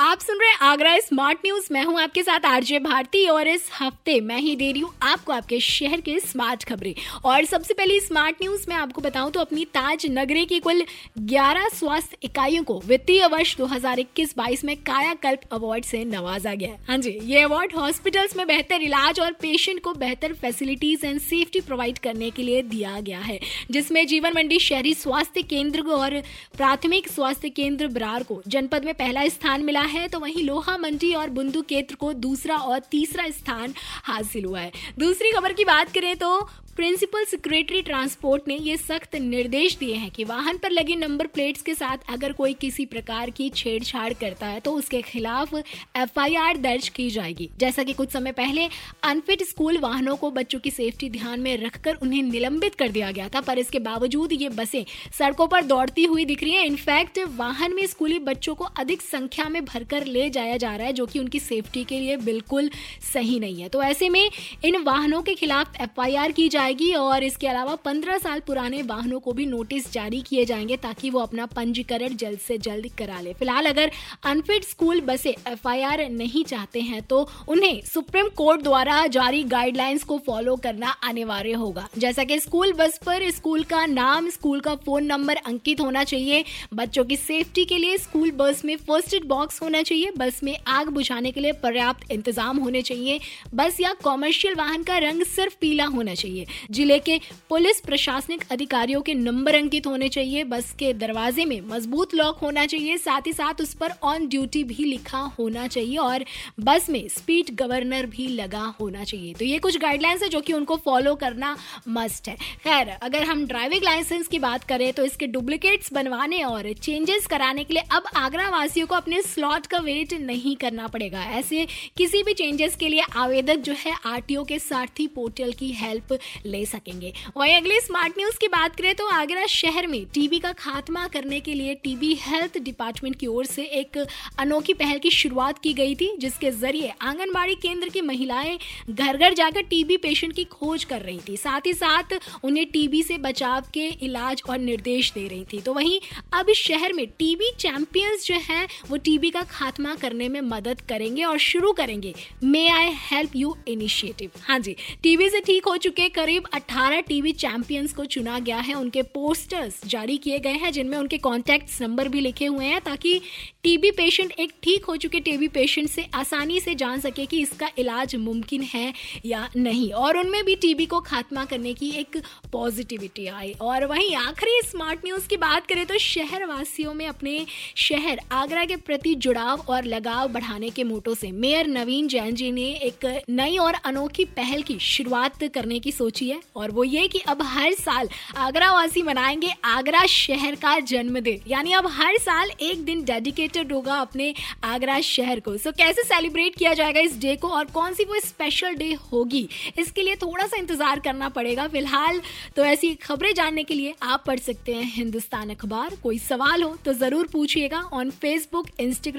आप सुन रहे हैं आगरा स्मार्ट न्यूज़। मैं हूँ आपके साथ आरजे भारती और इस हफ़्ते मैं ही दे रही हूँ आपको आपके शहर के स्मार्ट खबरें। और सबसे पहले स्मार्ट न्यूज़ में आपको बताऊँ तो अपनी ताज नगरी की कुल 11 स्वास्थ्य इकाइयों को वित्तीय वर्ष 2021-22 में कायाकल्प अवार्ड से नवाजा गया है। हाँ जी, ये अवार्ड हॉस्पिटल्स में बेहतर इलाज और पेशेंट को बेहतर फैसिलिटीज़ एंड सेफ्टी प्रोवाइड करने के लिए दिया गया है, जिसमें जीवन मंडी शहरी स्वास्थ्य केंद्र और प्राथमिक स्वास्थ्य केंद्र बरार को जनपद में पहला स्थान मिला है तो वहीं लोहा मंडी और बुंदू केत्र को दूसरा और तीसरा स्थान हासिल हुआ है। दूसरी खबर की बात करें तो प्रिंसिपल सेक्रेटरी ट्रांसपोर्ट ने ये सख्त निर्देश दिए हैं कि वाहन पर लगी नंबर प्लेट्स के साथ अगर कोई किसी प्रकार की छेड़छाड़ करता है तो उसके खिलाफ एफआईआर दर्ज की जाएगी। जैसा कि कुछ समय पहले अनफिट स्कूल वाहनों को बच्चों की सेफ्टी ध्यान में रखकर उन्हें निलंबित कर दिया गया था, पर इसके बावजूद ये बसें सड़कों पर दौड़ती हुई दिख रही है। इनफैक्ट वाहन में स्कूली बच्चों को अधिक संख्या में भरकर ले जाया जा रहा है, जो कि उनकी सेफ्टी के लिए बिल्कुल सही नहीं है। तो ऐसे में इन वाहनों के खिलाफ एफ़ की जाएगी और इसके अलावा पंद्रह साल पुराने वाहनों को भी नोटिस जारी किए जाएँगे ताकि वो अपना पंजीकरण जल्द से जल्द करा ले। फ़िलहाल अगर अनफिट स्कूल बसें एफ़ नहीं चाहते हैं तो उन्हें सुप्रीम कोर्ट द्वारा जारी गाइडलाइंस को फॉलो करना अनिवार्य होगा। जैसा कि स्कूल बस पर स्कूल का नाम स्कूल का फ़ोन नंबर अंकित होना चाहिए। बच्चों की सेफ्टी के लिए स्कूल बस में फ़र्स्ट एड बॉक्स होना चाहिए। बस में आग बुझाने के लिए पर्याप्त इंतज़ाम होने चाहिए। बस या कॉमर्शियल वाहन का रंग सिर्फ़ पीला होना चाहिए। ज़िले के पुलिस प्रशासनिक अधिकारियों के नंबर अंकित होने चाहिए। बस के दरवाजे में मज़बूत लॉक होना चाहिए। साथ ही साथ उस पर ऑन ड्यूटी भी लिखा होना चाहिए और बस में स्पीड गवर्नर भी लगा होना चाहिए। तो ये कुछ गाइडलाइंस है जो कि उनको फॉलो करना मस्ट है। खैर, अगर हम ड्राइविंग लाइसेंस की बात करें तो इसके डुप्लीकेट्स बनवाने और चेंजेस कराने के लिए अब आगरा वासियों को अपने स्लॉट का वेट नहीं करना पड़ेगा। ऐसे किसी भी चेंजेस के लिए आवेदक जो है आरटीओ के सारथी पोर्टल की हेल्प ले सकेंगे। वहीं अगले स्मार्ट न्यूज़ की बात करें तो आगरा शहर में टीबी का खात्मा करने के लिए टीबी हेल्थ डिपार्टमेंट की ओर से एक अनोखी पहल की शुरुआत की गई थी, जिसके ज़रिए आंगनबाड़ी केंद्र की महिलाएँ घर घर जाकर टीबी पेशेंट की खोज कर रही थी। साथ ही साथ उन्हें टीबी से बचाव के इलाज और निर्देश दे रही थी। तो वहीं अब शहर में टीबी चैंपियंस जो है, वो टीबी का खात्मा करने में मदद करेंगे और शुरू करेंगे may I help you initiative हाँ जी टीबी से ठीक हो चुके करीब करीब 18 टीवी चैंपियंस को चुना गया है। उनके पोस्टर्स जारी किए गए हैं, जिनमें उनके कॉन्टैक्ट नंबर भी लिखे हुए हैं, ताकि टीबी पेशेंट एक ठीक हो चुके टीबी पेशेंट से आसानी से जान सके कि इसका इलाज मुमकिन है या नहीं। और उनमें भी टीबी को खात्मा करने की एक पॉजिटिविटी आई। और वहीं आखिरी स्मार्ट न्यूज़ की बात करें तो शहरवासियों में अपने शहर आगरा के प्रति जुड़ाव और लगाव बढ़ाने के मोटो से मेयर नवीन जैन जी ने एक नई और अनोखी पहल की शुरुआत करने की सोची है और वो ये कि अब हर साल आगरा वासी मनाएँगे आगरा शहर का जन्मदिन। यानी अब हर साल एक दिन डेडिकेटेड होगा अपने आगरा शहर को। सो कैसे सेलिब्रेट किया जाएगा इस डे को और कौन सी वो स्पेशल डे होगी? इसके लिए थोड़ा सा इंतज़ार करना पड़ेगा। फ़िलहाल तो ऐसी खबरें जानने के लिए आप पढ़ सकते हैं हिंदुस्तान अखबार। कोई सवाल हो तो ज़रूर पूछिएगा on Facebook Instagram